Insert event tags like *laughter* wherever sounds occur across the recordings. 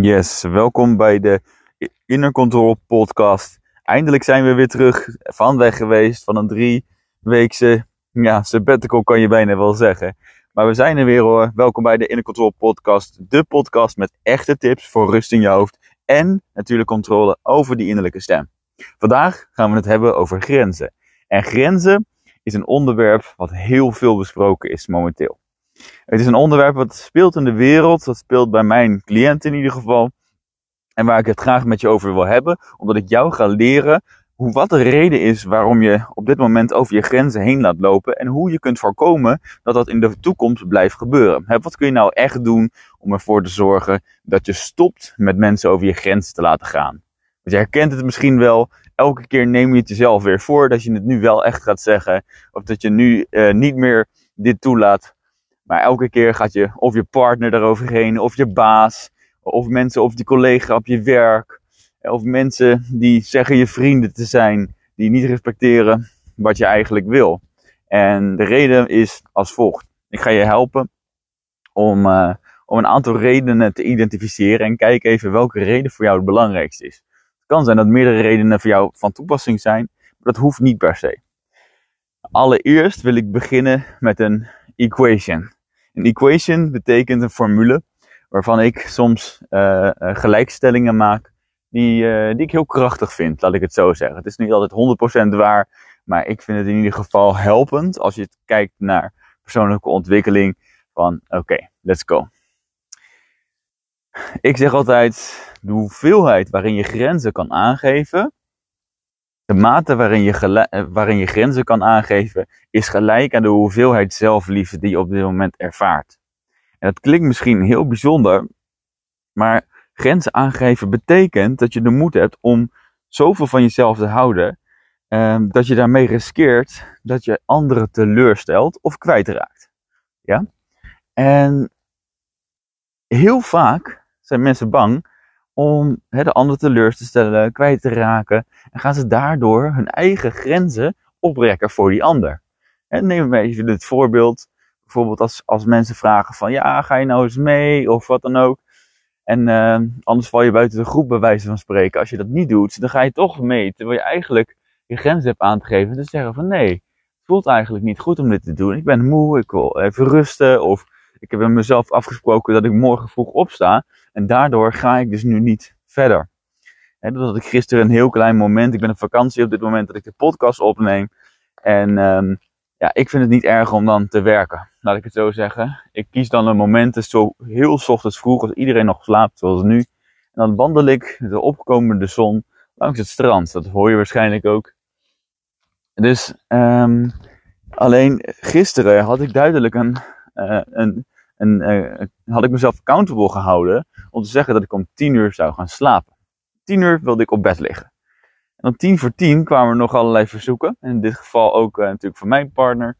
Yes, welkom bij de Inner Control podcast. Eindelijk zijn we weer terug van weg geweest van een drie weekse ja, sabbatical kan je bijna wel zeggen. Maar we zijn er weer hoor. Welkom bij de Inner Control podcast. De podcast met echte tips voor rust in je hoofd en natuurlijk controle over die innerlijke stem. Vandaag gaan we het hebben over grenzen. En grenzen is een onderwerp wat heel veel besproken is momenteel. Het is een onderwerp wat speelt in de wereld, dat speelt bij mijn cliënten in ieder geval. En waar ik het graag met je over wil hebben, omdat ik jou ga leren hoe, wat de reden is waarom je op dit moment over je grenzen heen laat lopen en hoe je kunt voorkomen dat dat in de toekomst blijft gebeuren. wat kun je nou echt doen om ervoor te zorgen dat je stopt met mensen over je grenzen te laten gaan? Want je herkent het misschien wel, elke keer neem je het jezelf weer voor dat je het nu wel echt gaat zeggen, of dat je nu uh, niet meer dit toelaat. Maar elke keer gaat je of je partner eroverheen, of je baas, of mensen of die collega op je werk, of mensen die zeggen je vrienden te zijn, die niet respecteren wat je eigenlijk wil. En de reden is als volgt. Ik ga je helpen om, uh, om een aantal redenen te identificeren en kijk even welke reden voor jou het belangrijkste is. Het kan zijn dat meerdere redenen voor jou van toepassing zijn, maar dat hoeft niet per se. Allereerst wil ik beginnen met een equation. Een equation betekent een formule waarvan ik soms uh, gelijkstellingen maak die, uh, die ik heel krachtig vind, laat ik het zo zeggen. Het is niet altijd 100% waar, maar ik vind het in ieder geval helpend als je kijkt naar persoonlijke ontwikkeling van oké, let's go. Ik zeg altijd, de hoeveelheid waarin je grenzen kan aangeven, de mate waarin je, waarin je grenzen kan aangeven, is gelijk aan de hoeveelheid zelfliefde die je op dit moment ervaart. En dat klinkt misschien heel bijzonder, maar grenzen aangeven betekent dat je de moed hebt om zoveel van jezelf te houden, um, dat je daarmee riskeert dat je anderen teleurstelt of kwijtraakt. Ja? En heel vaak zijn mensen bang om de ander teleur te stellen, kwijt te raken. En gaan ze daardoor hun eigen grenzen oprekken voor die ander. En neem even het voorbeeld. Bijvoorbeeld als, als mensen vragen van ja, ga je nou eens mee of wat dan ook. En uh, anders val je buiten de groep bij wijze van spreken. Als je dat niet doet, dan ga je toch mee. Terwijl je eigenlijk je grenzen hebt aan te geven. Dus zeggen van nee, het voelt eigenlijk niet goed om dit te doen. Ik ben moe, ik wil even rusten. Of ik heb met mezelf afgesproken dat ik morgen vroeg opsta. En daardoor ga ik dus nu niet verder. He, dat had ik gisteren een heel klein moment. Ik ben op vakantie op dit moment dat ik de podcast opneem. En um, ja, ik vind het niet erg om dan te werken. Laat ik het zo zeggen. Ik kies dan een moment, zo heel ochtends vroeg als iedereen nog slaapt, zoals nu. En dan wandel ik de opkomende zon langs het strand. Dat hoor je waarschijnlijk ook. Dus, um, alleen gisteren had ik duidelijk een, uh, een, een, uh, had ik mezelf accountable gehouden om te zeggen dat ik om 10 uur zou gaan slapen. 10 uur wilde ik op bed liggen. En om tien voor tien kwamen er nog allerlei verzoeken. In dit geval ook uh, natuurlijk van mijn partner.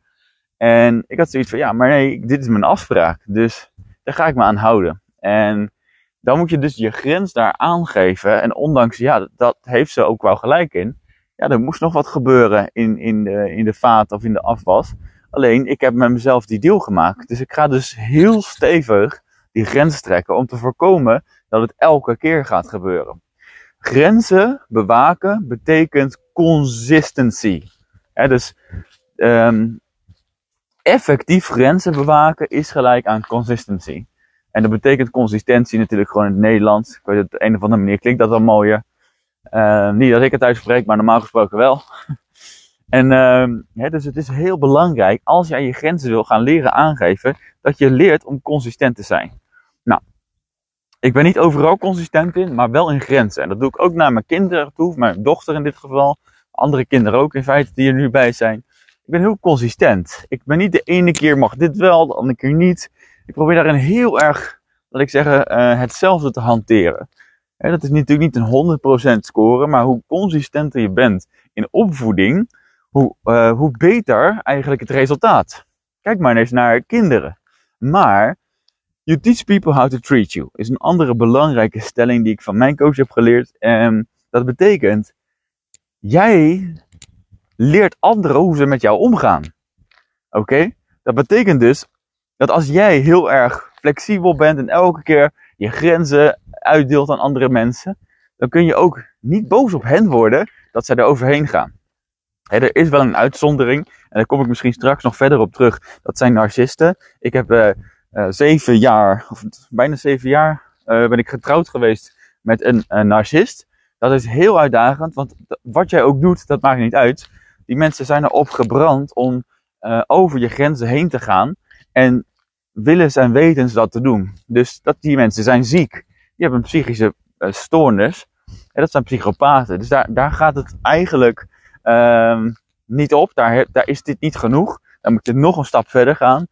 En ik had zoiets van, ja, maar nee, dit is mijn afspraak. Dus daar ga ik me aan houden. En dan moet je dus je grens daar aangeven. En ondanks, ja, dat heeft ze ook wel gelijk in. Ja, er moest nog wat gebeuren in, in, de, in de vaat of in de afwas. Alleen, ik heb met mezelf die deal gemaakt. Dus ik ga dus heel stevig grens trekken om te voorkomen dat het elke keer gaat gebeuren. Grenzen bewaken betekent consistency. dus um, effectief grenzen bewaken is gelijk aan consistency. En dat betekent consistentie natuurlijk gewoon in het Nederlands. Ik weet het, op een of andere manier klinkt dat wel mooier. Uh, niet dat ik het uitspreek, maar normaal gesproken wel. *laughs* en uh, dus het is heel belangrijk als jij je grenzen wil gaan leren aangeven, dat je leert om consistent te zijn. Ik ben niet overal consistent in, maar wel in grenzen. En dat doe ik ook naar mijn kinderen toe, mijn dochter in dit geval. Andere kinderen ook in feite die er nu bij zijn. Ik ben heel consistent. Ik ben niet de ene keer mag dit wel, de andere keer niet. Ik probeer daarin heel erg, laat ik zeggen, uh, hetzelfde te hanteren. Dat is natuurlijk niet een 100% score, maar hoe consistenter je bent in opvoeding, hoe, uh, hoe beter eigenlijk het resultaat. Kijk maar eens naar kinderen. Maar You teach people how to treat you is een andere belangrijke stelling die ik van mijn coach heb geleerd. En dat betekent, jij leert anderen hoe ze met jou omgaan. Oké? Dat betekent dus dat als jij heel erg flexibel bent en elke keer je grenzen uitdeelt aan andere mensen, dan kun je ook niet boos op hen worden dat zij er overheen gaan. er is wel een uitzondering, en daar kom ik misschien straks nog verder op terug. Dat zijn narcisten. Ik heb uh, zeven jaar, of bijna zeven jaar, uh, ben ik getrouwd geweest met een, een narcist. Dat is heel uitdagend, want wat jij ook doet, dat maakt niet uit. Die mensen zijn erop gebrand om over je grenzen heen te gaan. En willen en weten ze dat te doen. Dus dat die mensen zijn ziek. Die hebben psychische stoornis. En dat zijn psychopaten. Dus daar, daar gaat het eigenlijk um, niet op. Daar, daar is dit niet genoeg. Dan moet je nog een stap verder gaan.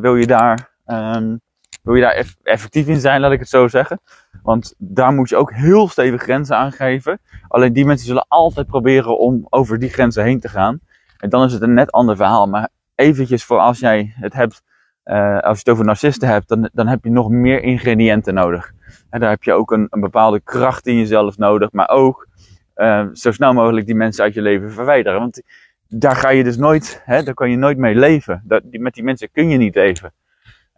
Wil je daar, um, wil je daar effectief in zijn, laat ik het zo zeggen. Want daar moet je ook heel stevig grenzen aangeven. Alleen die mensen zullen altijd proberen om over die grenzen heen te gaan. En dan is het een net ander verhaal. Maar eventjes voor als jij het hebt uh, als je het over narcisten hebt, dan, dan heb je nog meer ingrediënten nodig. En daar heb je ook een, bepaalde kracht in jezelf nodig, maar ook uh, zo snel mogelijk die mensen uit je leven verwijderen. Want daar ga je dus nooit, hè, daar kan je nooit mee leven. Dat, met die mensen kun je niet leven.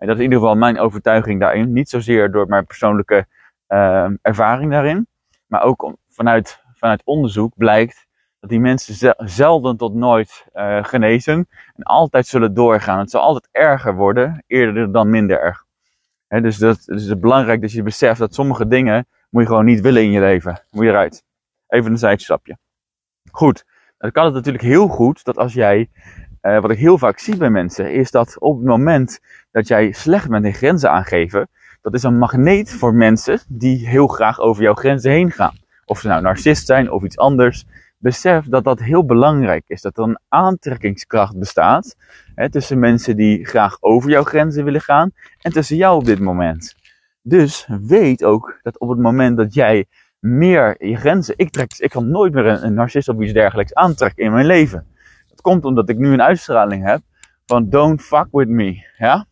En dat is in ieder geval mijn overtuiging daarin. Niet zozeer door mijn persoonlijke uh, ervaring daarin, maar ook vanuit, vanuit onderzoek blijkt dat die mensen zelden tot nooit uh, genezen en altijd zullen doorgaan. Het zal altijd erger worden, eerder dan minder erg. Dus dat is het belangrijk dat je beseft dat sommige dingen moet je gewoon niet willen in je leven. Moet je eruit. Even een zijstapje. Goed, dan kan het natuurlijk heel goed dat als jij, uh, wat ik heel vaak zie bij mensen, is dat op het moment dat jij slecht bent in grenzen aangeven, dat is een magneet voor mensen die heel graag over jouw grenzen heen gaan. Of ze nou narcist zijn of iets anders besef dat dat heel belangrijk is. Dat er een aantrekkingskracht bestaat hè, tussen mensen die graag over jouw grenzen willen gaan en tussen jou op dit moment. Dus weet ook dat op het moment dat jij meer je grenzen. Ik, trek, ik kan nooit meer een, een narcist of iets dergelijks aantrekken in mijn leven. Dat komt omdat ik nu een uitstraling heb van don't fuck with me. Ja?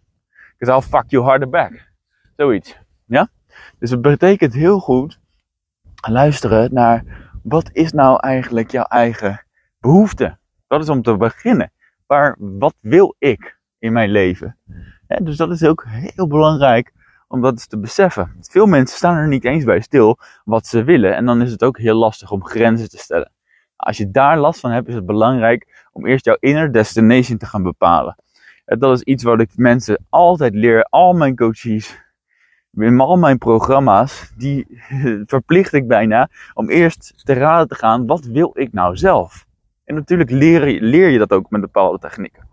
Because I'll fuck you harder back. Zoiets. Ja? Dus het betekent heel goed luisteren naar wat is nou eigenlijk jouw eigen behoefte? Dat is om te beginnen. Maar wat wil ik in mijn leven? dus dat is ook heel belangrijk om dat te beseffen. Veel mensen staan er niet eens bij stil wat ze willen. En dan is het ook heel lastig om grenzen te stellen. Als je daar last van hebt, is het belangrijk om eerst jouw inner destination te gaan bepalen. Dat is iets wat ik mensen altijd leer. Al mijn coaches, in al mijn programma's, die *laughs* verplicht ik bijna om eerst te raden te gaan, wat wil ik nou zelf? En natuurlijk leer, leer je dat ook met bepaalde technieken.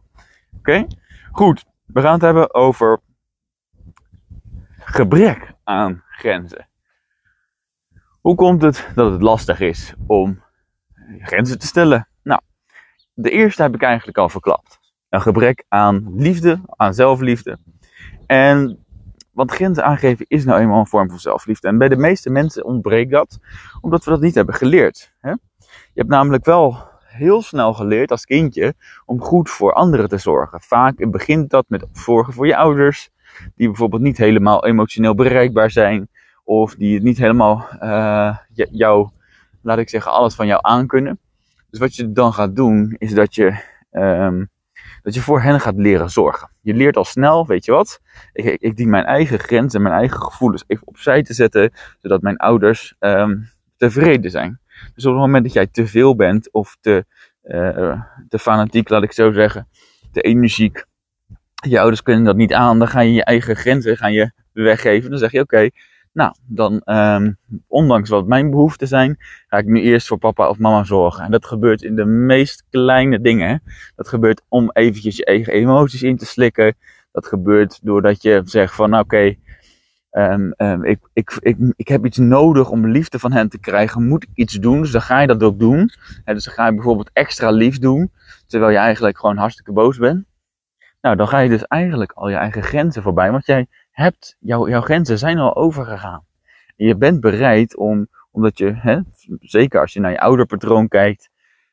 Oké? Goed, we gaan het hebben over gebrek aan grenzen. Hoe komt het dat het lastig is om grenzen te stellen? Nou, de eerste heb ik eigenlijk al verklapt. Een gebrek aan liefde, aan zelfliefde. En want grenzen aangeven is nou eenmaal een vorm van zelfliefde. En bij de meeste mensen ontbreekt dat, omdat we dat niet hebben geleerd. Hè? Je hebt namelijk wel heel snel geleerd als kindje om goed voor anderen te zorgen. Vaak begint dat met zorgen voor je ouders, die bijvoorbeeld niet helemaal emotioneel bereikbaar zijn, of die het niet helemaal uh, jou, laat ik zeggen, alles van jou aankunnen. Dus wat je dan gaat doen, is dat je um, dat je voor hen gaat leren zorgen. Je leert al snel, weet je wat, ik, ik, dien mijn eigen grenzen, mijn eigen gevoelens even opzij te zetten, zodat mijn ouders um, tevreden zijn. Dus op het moment dat jij te veel bent of te, uh, te fanatiek, laat ik zo zeggen, te energiek, je ouders kunnen dat niet aan, dan ga je je eigen grenzen gaan je weggeven. Dan zeg je oké, nou, dan, um, ondanks wat mijn behoeften zijn, ga ik nu eerst voor papa of mama zorgen. En dat gebeurt in de meest kleine dingen. Dat gebeurt om eventjes je eigen emoties in te slikken. Dat gebeurt doordat je zegt van, oké, um, um, ik, ik, ik, ik heb iets nodig om liefde van hen te krijgen. Moet iets doen? Dus dan ga je dat ook doen. En dus dan ga je bijvoorbeeld extra lief doen, terwijl je eigenlijk gewoon hartstikke boos bent. Nou, dan ga je dus eigenlijk al je eigen grenzen voorbij. Want jij hebt, jouw, jouw grenzen zijn al overgegaan. Je bent bereid om, omdat je, hè, zeker als je naar je ouderpatroon kijkt,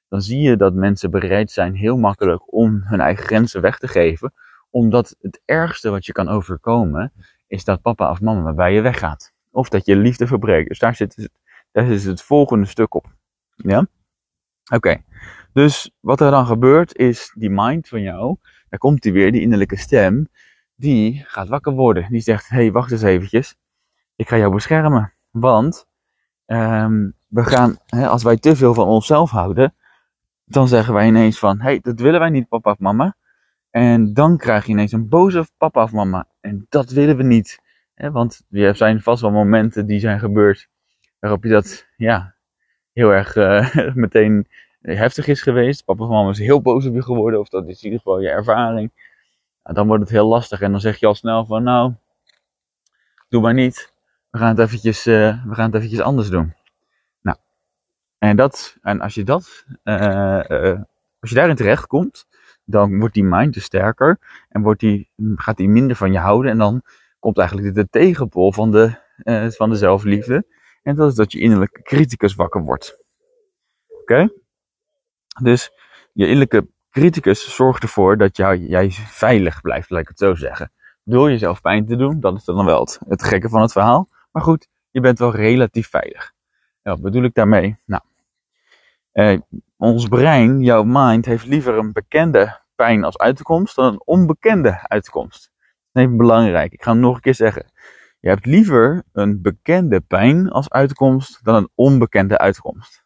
dan zie je dat mensen bereid zijn heel makkelijk om hun eigen grenzen weg te geven. Omdat het ergste wat je kan overkomen, is dat papa of mama bij je weggaat. Of dat je liefde verbreekt. Dus daar zit, daar zit het volgende stuk op. Ja? Oké. Dus wat er dan gebeurt is die mind van jou, daar komt hij weer, die innerlijke stem, die gaat wakker worden. Die zegt, hé, hey, wacht eens eventjes. ik ga jou beschermen. Want ehm, we gaan, hè, als wij te veel van onszelf houden, dan zeggen wij ineens van, hé, hey, dat willen wij niet, papa of mama. En dan krijg je ineens een boze papa of mama. En dat willen we niet. Hè, want er zijn vast wel momenten die zijn gebeurd waarop je dat, ja, heel erg uh, *laughs* meteen heftig is geweest. Papa of mama is heel boos op je geworden, of dat is in ieder geval je ervaring. Dan wordt het heel lastig en dan zeg je al snel van, nou, doe maar niet. We gaan het eventjes, uh, we gaan het eventjes anders doen. Nou, en, dat, en als je dat, uh, als je daarin terecht komt, dan wordt die mind dus sterker en wordt die, gaat die minder van je houden en dan komt eigenlijk de tegenpol van de, van de zelfliefde. En dat is dat je innerlijke criticus wakker wordt. Oké? Dus je innerlijke criticus zorgt ervoor dat jou, jij veilig blijft, laat ik het zo zeggen. Door jezelf pijn te doen, dat is dan wel het, het gekke van het verhaal. Maar goed, je bent wel relatief veilig. Wat bedoel ik daarmee? Nou, eh, ons brein, jouw mind, heeft liever een bekende pijn als uitkomst dan een onbekende uitkomst. Dat is even belangrijk. Ik ga hem nog een keer zeggen. Je hebt liever een bekende pijn als uitkomst dan een onbekende uitkomst.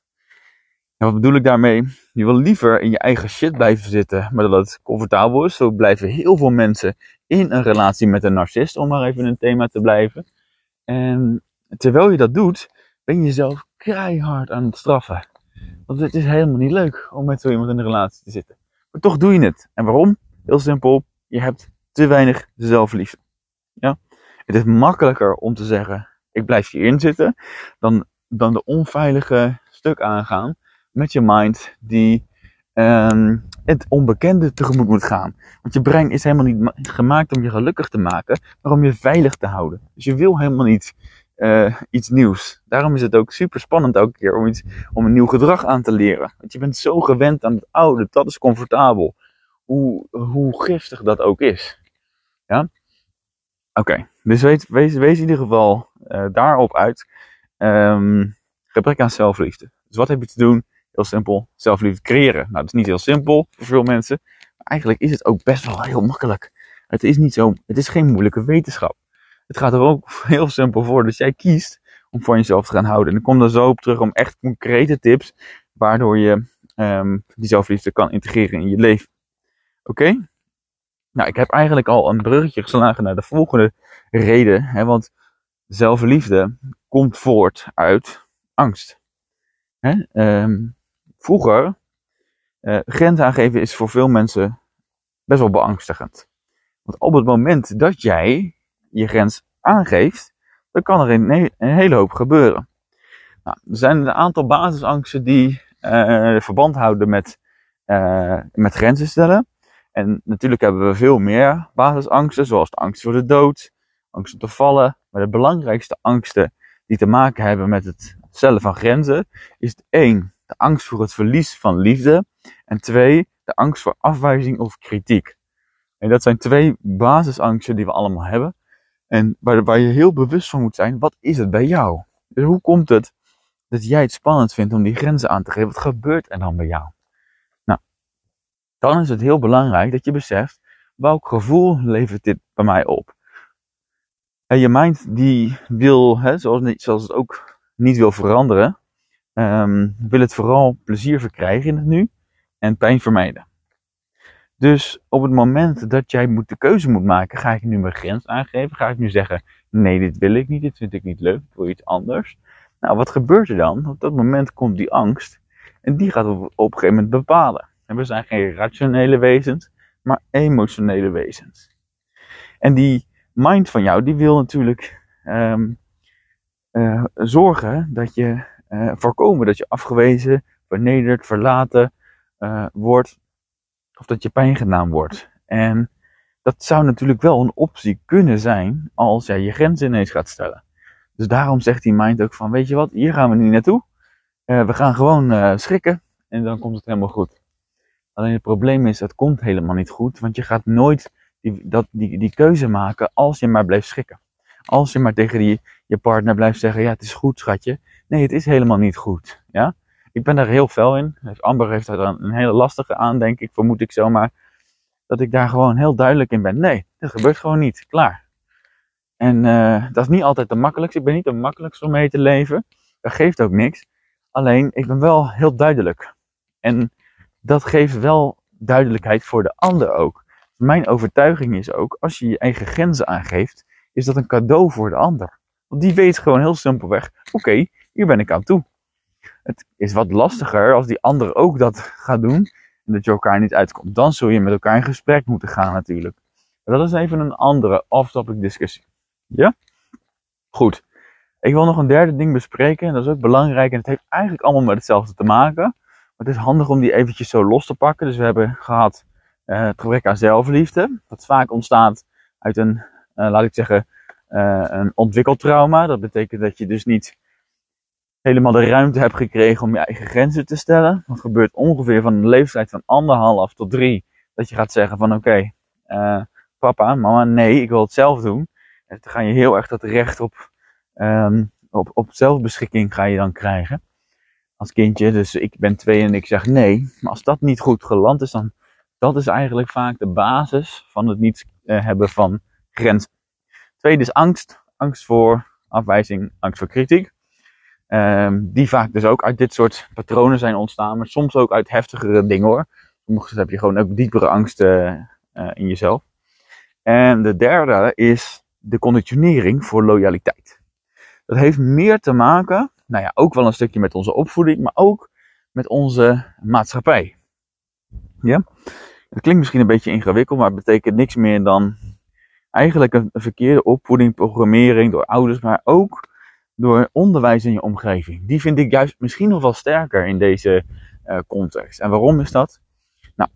En wat bedoel ik daarmee? Je wil liever in je eigen shit blijven zitten, maar dat het comfortabel is. Zo blijven heel veel mensen in een relatie met een narcist, om maar even een thema te blijven. En terwijl je dat doet, ben je jezelf keihard aan het straffen. Want het is helemaal niet leuk om met zo iemand in een relatie te zitten. Maar toch doe je het. En waarom? Heel simpel. Je hebt te weinig zelfliefde. Ja? Het is makkelijker om te zeggen, ik blijf hierin zitten, dan, dan de onveilige stuk aangaan met je mind die um, het onbekende tegemoet moet gaan. Want je brein is helemaal niet gemaakt om je gelukkig te maken, maar om je veilig te houden. Dus je wil helemaal niet uh, iets nieuws. Daarom is het ook super spannend elke keer om, iets, om een nieuw gedrag aan te leren. Want je bent zo gewend aan het oude, dat is comfortabel. Hoe, hoe giftig dat ook is. Ja? Oké, dus wees, in ieder geval uh, daarop uit. Um, gebrek aan zelfliefde. Dus wat heb je te doen? Heel simpel zelfliefde creëren. Nou, dat is niet heel simpel voor veel mensen. Maar eigenlijk is het ook best wel heel makkelijk. Het is niet zo, het is geen moeilijke wetenschap. Het gaat er ook *laughs* heel simpel voor dat jij kiest om van jezelf te gaan houden. En ik kom daar zo op terug om echt concrete tips, waardoor je um, die zelfliefde kan integreren in je leven. Oké? Nou, ik heb eigenlijk al een bruggetje geslagen naar de volgende reden. Hè, want zelfliefde komt voort uit angst. Hè? Um, vroeger, uh, grenzen aangeven is voor veel mensen best wel beangstigend. Want op het moment dat jij je grens aangeeft, dan kan er een, een hele hoop gebeuren. Nou, er zijn een aantal basisangsten die uh, verband houden met, uh, met grenzen stellen. En natuurlijk hebben we veel meer basisangsten, zoals de angst voor de dood, angst om te vallen. Maar de belangrijkste angsten die te maken hebben met het stellen van grenzen, is één, de angst voor het verlies van liefde. En twee, de angst voor afwijzing of kritiek. En dat zijn twee basisangsten die we allemaal hebben. En waar, waar je heel bewust van moet zijn, wat is het bij jou? Dus hoe komt het dat jij het spannend vindt om die grenzen aan te geven? Wat gebeurt er dan bij jou? Nou, dan is het heel belangrijk dat je beseft, welk gevoel levert dit bij mij op? En je mind die wil, hè, zoals, zoals het ook niet wil veranderen, um, wil het vooral plezier verkrijgen in het nu en pijn vermijden. Dus op het moment dat jij moet de keuze moet maken, ga ik nu mijn grens aangeven? Ga ik nu zeggen, nee, dit wil ik niet, dit vind ik niet leuk, ik wil iets anders? Nou, wat gebeurt er dan? Op dat moment komt die angst en die gaat op, op een gegeven moment bepalen. En we zijn geen rationele wezens, maar emotionele wezens. En die mind van jou, die wil natuurlijk um, uh, zorgen dat je uh, voorkomen dat je afgewezen, vernederd, verlaten uh, wordt. Of dat je pijn gedaan wordt. En dat zou natuurlijk wel een optie kunnen zijn als jij je grenzen ineens gaat stellen. Dus daarom zegt die mind ook van, weet je wat, hier gaan we niet naartoe. Uh, we gaan gewoon schrikken en dan komt het helemaal goed. Alleen het probleem is, het komt helemaal niet goed, want je gaat nooit die, dat, die, die keuze maken als je maar blijft schrikken. Als je maar tegen die, je partner blijft zeggen, ja het is goed schatje, Nee, het is helemaal niet goed. Ja? Ik ben daar heel fel in. Amber heeft daar een hele lastige aan, denk ik, vermoed ik zomaar. Dat ik daar gewoon heel duidelijk in ben. Nee, dat gebeurt gewoon niet. Klaar. En uh, dat is niet altijd de makkelijkste. Ik ben niet de makkelijkste om mee te leven. Dat geeft ook niks. Alleen, ik ben wel heel duidelijk. En dat geeft wel duidelijkheid voor de ander ook. Mijn overtuiging is ook, als je je eigen grenzen aangeeft, is dat een cadeau voor de ander. Want die weet gewoon heel simpelweg, oké, hier ben ik aan toe. Het is wat lastiger als die ander ook dat gaat doen en dat je elkaar niet uitkomt. Dan zul je met elkaar in gesprek moeten gaan natuurlijk. Maar dat is even een andere off-topic discussie. Ja? Goed. Ik wil nog een derde ding bespreken en dat is ook belangrijk en het heeft eigenlijk allemaal met hetzelfde te maken. Maar het is handig om die eventjes zo los te pakken. Dus we hebben gehad uh, het gebrek aan zelfliefde. Dat vaak ontstaat uit een, uh, laat ik zeggen, uh, een ontwikkeltrauma. Dat betekent dat je dus niet helemaal de ruimte hebt gekregen om je eigen grenzen te stellen. Dat gebeurt ongeveer van een leeftijd van anderhalf tot drie. Dat je gaat zeggen van oké, okay, papa, mama, nee, ik wil het zelf doen. En dan ga je heel erg dat recht op, um, op, op zelfbeschikking ga je dan krijgen. Als kindje, dus ik ben twee en ik zeg nee. Maar als dat niet goed geland is, dan dat is eigenlijk vaak de basis van het niet uh, hebben van grenzen. Tweede is angst. Angst voor afwijzing, angst voor kritiek. Um, die vaak dus ook uit dit soort patronen zijn ontstaan, maar soms ook uit heftigere dingen hoor. Soms heb je gewoon ook diepere angsten uh, in jezelf. En de derde is de conditionering voor loyaliteit. Dat heeft meer te maken, nou ja, ook wel een stukje met onze opvoeding, maar ook met onze maatschappij. Ja? Het klinkt misschien een beetje ingewikkeld, maar het betekent niks meer dan eigenlijk een, verkeerde opvoeding, programmering door ouders, maar ook door onderwijs in je omgeving. Die vind ik juist misschien nog wel sterker in deze uh, context. En waarom is dat? Nou,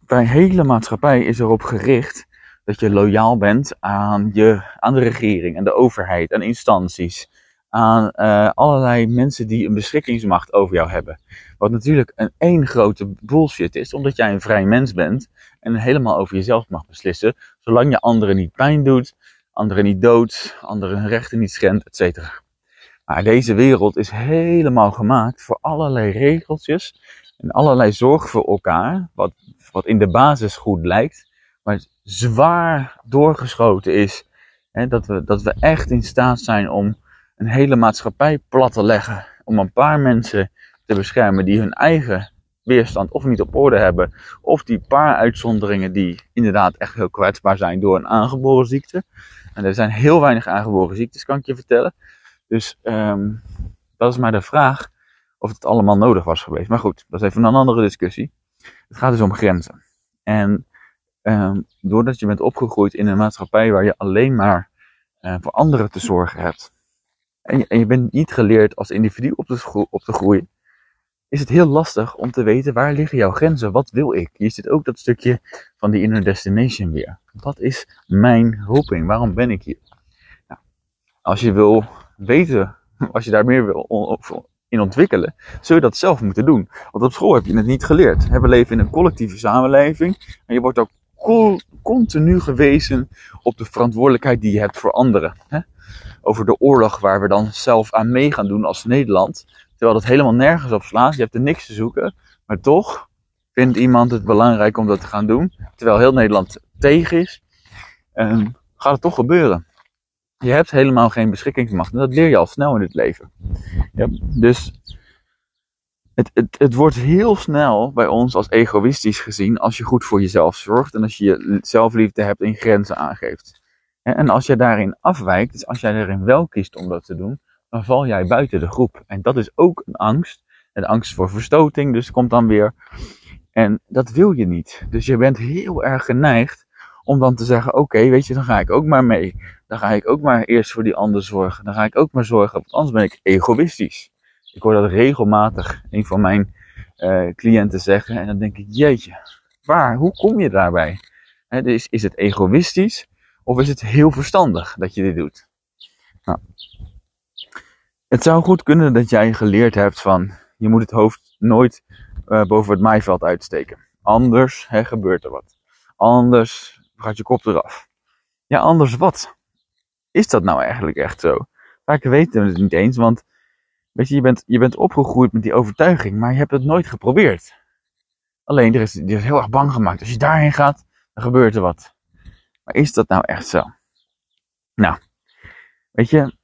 bij hele maatschappij is erop gericht dat je loyaal bent aan, je, aan de regering, en de overheid, aan instanties, aan uh, allerlei mensen die een beschikkingsmacht over jou hebben. Wat natuurlijk een één grote bullshit is, omdat jij een vrij mens bent en helemaal over jezelf mag beslissen, zolang je anderen niet pijn doet, anderen niet dood, anderen hun rechten niet schendt, etc. Maar deze wereld is helemaal gemaakt voor allerlei regeltjes en allerlei zorg voor elkaar, wat, wat in de basis goed lijkt, maar zwaar doorgeschoten is. Hè, dat, we, dat we echt in staat zijn om een hele maatschappij plat te leggen. Om een paar mensen te beschermen die hun eigen weerstand of niet op orde hebben. Of die paar uitzonderingen die inderdaad echt heel kwetsbaar zijn door een aangeboren ziekte. En er zijn heel weinig aangeboren ziektes, kan ik je vertellen. Dus um, dat is maar de vraag of het allemaal nodig was geweest. Maar goed, dat is even een andere discussie. Het gaat dus om grenzen. En um, doordat je bent opgegroeid in een maatschappij waar je alleen maar uh, voor anderen te zorgen hebt. En je, en je, bent niet geleerd als individu op te, op te groeien. Is het heel lastig om te weten waar liggen jouw grenzen? Wat wil ik? Hier zit ook dat stukje van die inner destination weer. Wat is mijn roeping? Waarom ben ik hier? Nou, als je wil weten, *laughs* als je daar meer wil in ontwikkelen, zul je dat zelf moeten doen. Want op school heb je het niet geleerd. We leven in een collectieve samenleving en je wordt ook continu gewezen op de verantwoordelijkheid die je hebt voor anderen. Over de oorlog waar we dan zelf aan mee gaan doen als Nederland. Terwijl dat helemaal nergens op slaat. Je hebt er niks te zoeken. Maar toch vindt iemand het belangrijk om dat te gaan doen. Terwijl heel Nederland tegen is. Um, gaat het toch gebeuren. Je hebt helemaal geen beschikkingsmacht. En dat leer je al snel in het leven. Dus het, het, het wordt heel snel bij ons als egoïstisch gezien als je goed voor jezelf zorgt en als je je zelfliefde hebt en grenzen aangeeft. En als je daarin afwijkt, dus als jij daarin wel kiest om dat te doen, dan val jij buiten de groep. En dat is ook een angst. Een angst voor verstoting, dus komt dan weer. En dat wil je niet. Dus je bent heel erg geneigd om dan te zeggen: Oké, weet je, dan ga ik ook maar mee. Dan ga ik ook maar eerst voor die ander zorgen. Dan ga ik ook maar zorgen, want anders ben ik egoïstisch. Ik hoor dat regelmatig een van mijn uh, cliënten zeggen. En dan denk ik, jeetje, waar? Hoe kom je daarbij? He, dus is het egoïstisch of is het heel verstandig dat je dit doet? Het zou goed kunnen dat jij geleerd hebt van je moet het hoofd nooit uh, boven het maaiveld uitsteken. Anders he, gebeurt er wat. Anders gaat je kop eraf. Ja, anders wat? Is dat nou eigenlijk echt zo? Vaak weten we het niet eens, want Weet je, je bent, je bent opgegroeid met die overtuiging, maar je hebt het nooit geprobeerd. Alleen, er is, er is heel erg bang gemaakt. Als je daarheen gaat, dan gebeurt er wat. Maar is dat nou echt zo? Nou, weet je,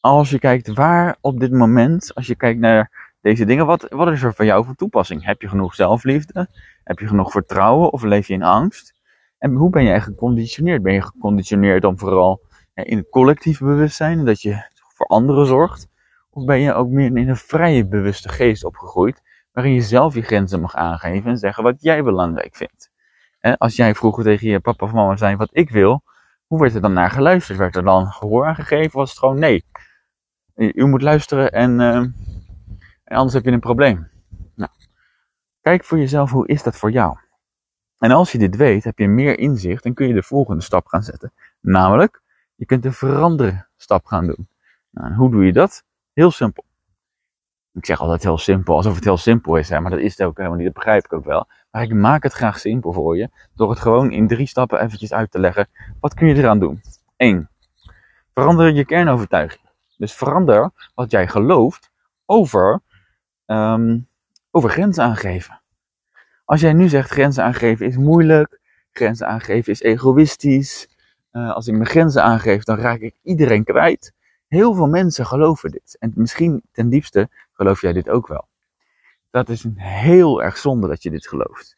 als je kijkt waar op dit moment, als je kijkt naar deze dingen, wat, wat is er voor jou van toepassing? Heb je genoeg zelfliefde? Heb je genoeg vertrouwen of leef je in angst? En hoe ben eigenlijk geconditioneerd? Ben je geconditioneerd om vooral in het collectief bewustzijn, dat je voor anderen zorgt? Of ben je ook meer in een vrije, bewuste geest opgegroeid, waarin je zelf je grenzen mag aangeven en zeggen wat jij belangrijk vindt? als jij vroeger tegen je papa of mama zei wat ik wil, hoe werd er dan naar geluisterd? Werd er dan gehoor aangegeven? Was het gewoon nee? U moet luisteren en, uh, en anders heb je een probleem. Nou, kijk voor jezelf, hoe is dat voor jou? En als je dit weet, heb je meer inzicht en kun je de volgende stap gaan zetten. Namelijk, je kunt een veranderen stap gaan doen. Nou, en hoe doe je dat? Heel simpel. Ik zeg altijd heel simpel, alsof het heel simpel is, hè, maar dat is het ook helemaal niet, dat begrijp ik ook wel. Maar ik maak het graag simpel voor je, door het gewoon in drie stappen eventjes uit te leggen. Wat kun je eraan doen? 1. Verander je kernovertuiging. Dus verander wat jij gelooft over, um, over grenzen aangeven. Als jij nu zegt grenzen aangeven is moeilijk, grenzen aangeven is egoïstisch, uh, als ik mijn grenzen aangeef, dan raak ik iedereen kwijt. Heel veel mensen geloven dit. En misschien ten diepste geloof jij dit ook wel. Dat is een heel erg zonde dat je dit gelooft.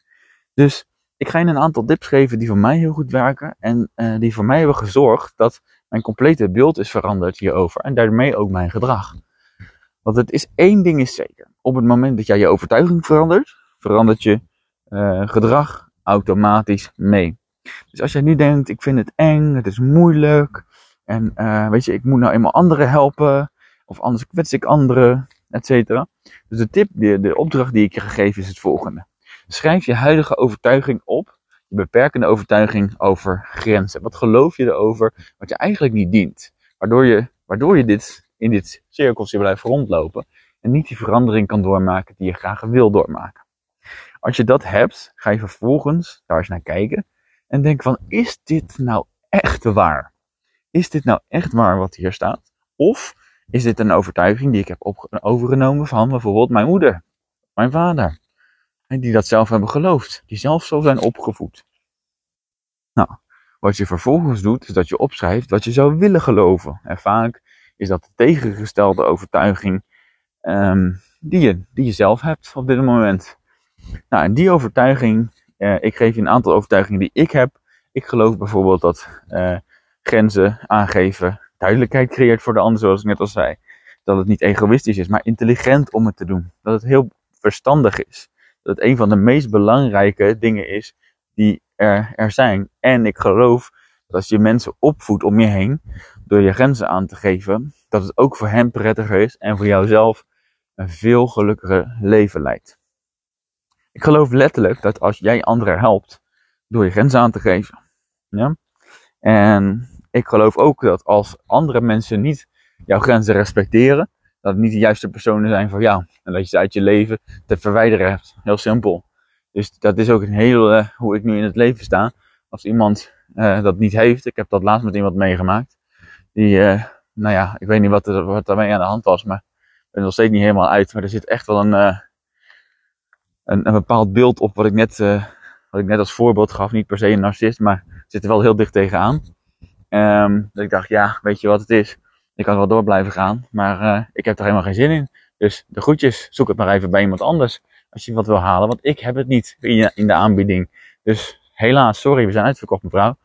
Dus ik ga je een aantal tips geven die voor mij heel goed werken. En uh, die voor mij hebben gezorgd dat mijn complete beeld is veranderd hierover. En daarmee ook mijn gedrag. Want het is één ding is zeker. Op het moment dat jij je overtuiging verandert, verandert je uh, gedrag automatisch mee. Dus als jij nu denkt, ik vind het eng, het is moeilijk. En uh, weet je, ik moet nou eenmaal anderen helpen. Of anders kwets ik anderen, et cetera. Dus de tip, de, de opdracht die ik je gegeven is het volgende. Schrijf je huidige overtuiging op. Beperkende overtuiging over grenzen. Wat geloof je erover wat je eigenlijk niet dient? Waardoor je, waardoor je dit, in dit cirkeltje blijft rondlopen. En niet die verandering kan doormaken die je graag wil doormaken. Als je dat hebt, ga je vervolgens daar eens naar kijken. En denk van, is dit nou echt waar? Is dit nou echt waar wat hier staat? Of is dit een overtuiging die ik heb overgenomen van bijvoorbeeld mijn moeder, mijn vader? Die dat zelf hebben geloofd, die zelf zo zijn opgevoed. Nou, wat je vervolgens doet, is dat je opschrijft wat je zou willen geloven. En vaak is dat de tegengestelde overtuiging um, die, je, die je zelf hebt op dit moment. Nou, en die overtuiging, uh, ik geef je een aantal overtuigingen die ik heb. Ik geloof bijvoorbeeld dat uh, grenzen aangeven duidelijkheid creëert voor de ander, zoals ik net al zei. Dat het niet egoïstisch is, maar intelligent om het te doen. Dat het heel verstandig is. Dat een van de meest belangrijke dingen is die er, er zijn. En ik geloof dat als je mensen opvoedt om je heen, door je grenzen aan te geven, dat het ook voor hen prettiger is en voor jouzelf een veel gelukkiger leven leidt. Ik geloof letterlijk dat als jij anderen helpt door je grenzen aan te geven, ja, en ik geloof ook dat als andere mensen niet jouw grenzen respecteren, dat het niet de juiste personen zijn voor jou. En dat je ze uit je leven te verwijderen hebt. Heel simpel. Dus dat is ook een hele, uh, hoe ik nu in het leven sta. Als iemand uh, dat niet heeft, ik heb dat laatst met iemand meegemaakt. Die, uh, nou ja, ik weet niet wat, er, wat daarmee aan de hand was, maar ik ben er nog steeds niet helemaal uit. Maar er zit echt wel een, een, een, bepaald beeld op wat ik, net, wat ik net als voorbeeld gaf. Niet per se een narcist, maar zit er wel heel dicht tegenaan. Um, dat ik dacht, ja, weet je wat het is? Ik kan wel door blijven gaan, maar uh, ik heb er helemaal geen zin in. Dus de groetjes, zoek het maar even bij iemand anders als je wat wil halen, want ik heb het niet in, de aanbieding. Dus helaas, sorry, we zijn uitverkocht mevrouw.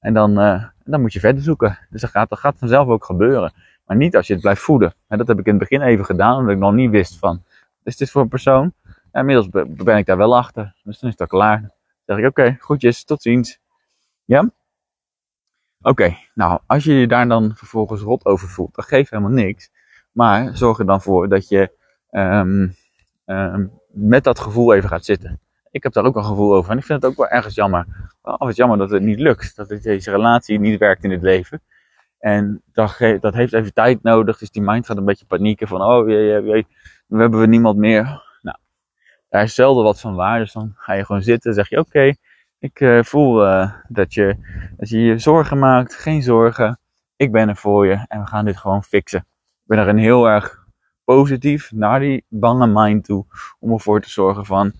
En dan, uh, dan moet je verder zoeken. Dus dat gaat, dat gaat vanzelf ook gebeuren. Maar niet als je het blijft voeden. En dat heb ik in het begin even gedaan, omdat ik nog niet wist van, is dit voor een persoon? En inmiddels ben ik daar wel achter. Dus dan is al klaar. Dan zeg ik, oké, okay, groetjes, tot ziens. Ja? Oké, nou, als je je daar dan vervolgens rot over voelt, dat geeft helemaal niks. Maar zorg er dan voor dat je um, um, met dat gevoel even gaat zitten. Ik heb daar ook een gevoel over en ik vind het ook wel ergens jammer. Of het jammer dat het niet lukt, dat deze relatie niet werkt in het leven. En dat, dat heeft even tijd nodig, dus die mind gaat een beetje panieken van, oh jee, jee, hebben we niemand meer. Nou, daar is zelden wat van waar, dus dan ga je gewoon zitten, zeg je oké, ik uh, voel uh, dat, je, dat je je zorgen maakt. Geen zorgen. Ik ben er voor je en we gaan dit gewoon fixen. Ik ben er een heel erg positief naar die bange mind toe. Om ervoor te zorgen van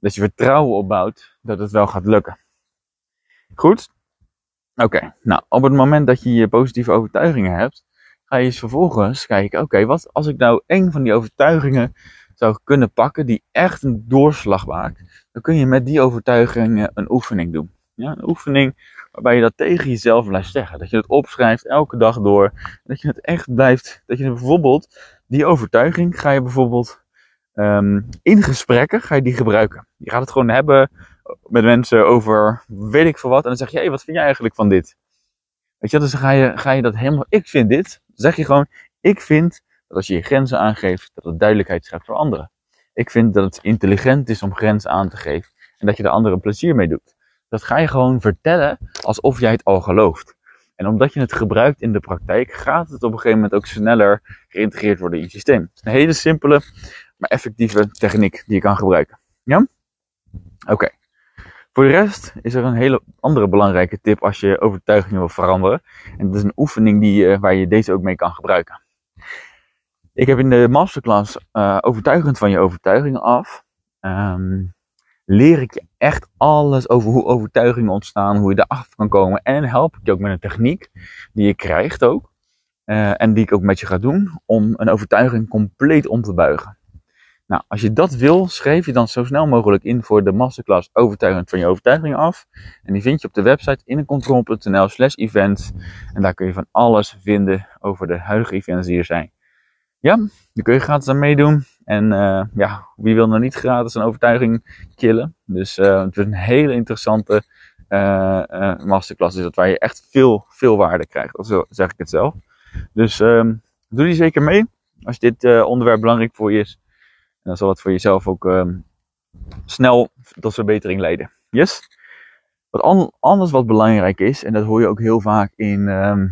dat je vertrouwen opbouwt dat het wel gaat lukken. Goed? Oké, nou, op het moment dat je je positieve overtuigingen hebt, ga je eens vervolgens kijken, oké, wat als ik nou een van die overtuigingen zou kunnen pakken die echt een doorslag maakt, dan kun je met die overtuiging een oefening doen. Ja, een oefening waarbij je dat tegen jezelf blijft zeggen. Dat je het opschrijft elke dag door. Dat je het echt blijft. Dat je bijvoorbeeld die overtuiging ga je bijvoorbeeld um, in gesprekken ga je die gebruiken. Je gaat het gewoon hebben met mensen over weet ik veel wat. En dan zeg je, hé, hey, wat vind jij eigenlijk van dit? Weet je, dus dan ga je, ga je dat helemaal, ik vind dit. Dan zeg je gewoon, ik vind dat als je je grenzen aangeeft, dat het duidelijkheid schept voor anderen. Ik vind dat het intelligent is om grenzen aan te geven. En dat je de anderen plezier mee doet. Dat ga je gewoon vertellen alsof jij het al gelooft. En omdat je het gebruikt in de praktijk, gaat het op een gegeven moment ook sneller geïntegreerd worden in je systeem. Een hele simpele, maar effectieve techniek die je kan gebruiken. Ja? Oké. Voor de rest is er een hele andere belangrijke tip als je overtuigingen wil veranderen. En dat is een oefening die, waar je deze ook mee kan gebruiken. Ik heb in de masterclass uh, overtuigend van je overtuigingen af. Um, leer ik je echt alles over hoe overtuigingen ontstaan, hoe je erachter kan komen. En help ik je ook met een techniek die je krijgt ook. Uh, en die ik ook met je ga doen om een overtuiging compleet om te buigen. Nou, als je dat wil, schrijf je dan zo snel mogelijk in voor de masterclass Overtuigend van je overtuigingen af. En die vind je op de website innecontrol.nl slash events. En daar kun je van alles vinden over de huidige events die er zijn. Ja, daar kun je gratis aan meedoen. En uh, ja, wie wil nou niet gratis een overtuiging killen? Dus uh, het is een hele interessante uh, masterclass. Is dat waar je echt veel, veel waarde krijgt. Zo zeg ik het zelf. Dus um, doe die zeker mee. Als dit onderwerp belangrijk voor je is. En dan zal het voor jezelf ook um, snel tot verbetering leiden. Yes? Wat an anders wat belangrijk is, en dat hoor je ook heel vaak in, um,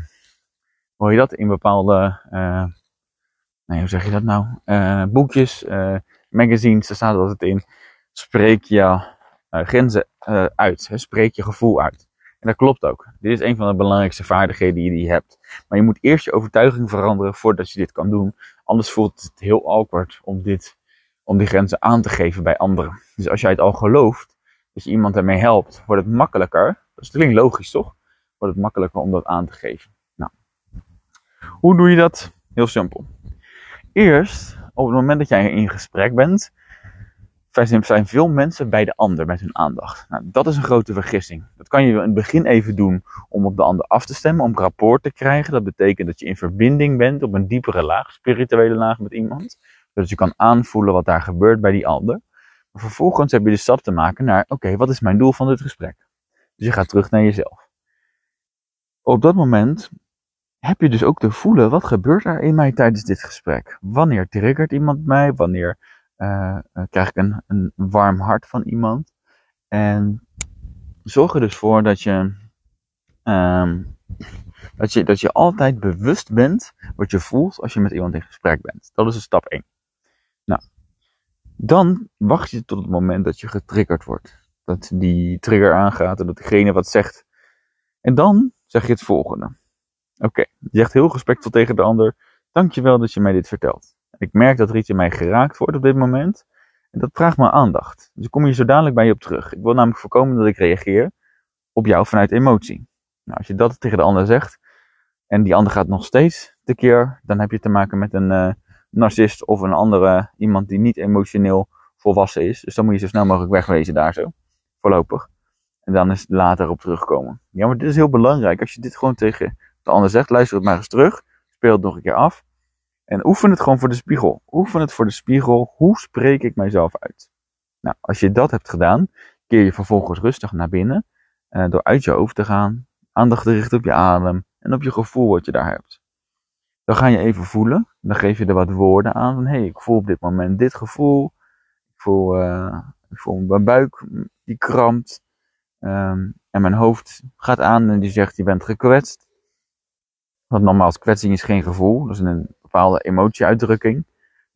hoor je dat, in bepaalde nee, hoe zeg je dat nou? Uh, boekjes, uh, magazines, daar staat altijd in. Spreek je uh, grenzen uit. Hè? Spreek je gevoel uit. En dat klopt ook. Dit is een van de belangrijkste vaardigheden die je hebt. Maar je moet eerst je overtuiging veranderen voordat je dit kan doen. Anders voelt het heel awkward om, dit, om die grenzen aan te geven bij anderen. Dus als jij het al gelooft, dat je iemand ermee helpt, wordt het makkelijker. Dat klinkt logisch toch? Wordt het makkelijker om dat aan te geven. Nou, hoe doe je dat? Heel simpel eerst, op het moment dat jij in gesprek bent, zijn veel mensen bij de ander met hun aandacht. Nou, dat is een grote vergissing. Dat kan je in het begin even doen om op de ander af te stemmen, om rapport te krijgen. Dat betekent dat je in verbinding bent op een diepere laag, spirituele laag met iemand. Zodat je kan aanvoelen wat daar gebeurt bij die ander. Maar vervolgens heb je de stap te maken naar, oké, wat is mijn doel van dit gesprek? Dus je gaat terug naar jezelf. Op dat moment heb je dus ook te voelen, wat gebeurt er in mij tijdens dit gesprek? Wanneer triggert iemand mij? Wanneer uh, krijg ik een, een warm hart van iemand? En zorg er dus voor dat je, um, dat je, dat je altijd bewust bent wat je voelt als je met iemand in gesprek bent. Dat is stap 1. Nou, dan wacht je tot het moment dat je getriggerd wordt. Dat die trigger aangaat en dat degene wat zegt. En dan zeg je het volgende. Oké, je zegt heel respectvol tegen de ander. Dankjewel dat je mij dit vertelt. Ik merk dat iets in mij geraakt wordt op dit moment. En dat vraagt me aandacht. Dus ik kom hier zo dadelijk bij je op terug. Ik wil namelijk voorkomen dat ik reageer op jou vanuit emotie. Nou, als je dat tegen de ander zegt en die ander gaat nog steeds tekeer, dan heb je te maken met een uh, narcist of een andere iemand die niet emotioneel volwassen is. Dus dan moet je zo snel mogelijk wegwezen daar zo. Voorlopig. En dan is later op terugkomen. Ja, maar dit is heel belangrijk. Als je dit gewoon tegen de ander zegt, luister het maar eens terug. Speel het nog een keer af. En oefen het gewoon voor de spiegel. Oefen het voor de spiegel. Hoe spreek ik mijzelf uit? Nou, als je dat hebt gedaan, keer je vervolgens rustig naar binnen. Uh, door uit je hoofd te gaan. Aandacht te richten op je adem. En op je gevoel wat je daar hebt. Dan ga je even voelen. Dan geef je er wat woorden aan. Van, hé, hey, ik voel op dit moment dit gevoel. Ik voel, uh, ik voel mijn buik die krampt. Um, en mijn hoofd gaat aan en die zegt, je bent gekwetst. Want nogmaals, kwetsing is geen gevoel, dat is een bepaalde emotieuitdrukking.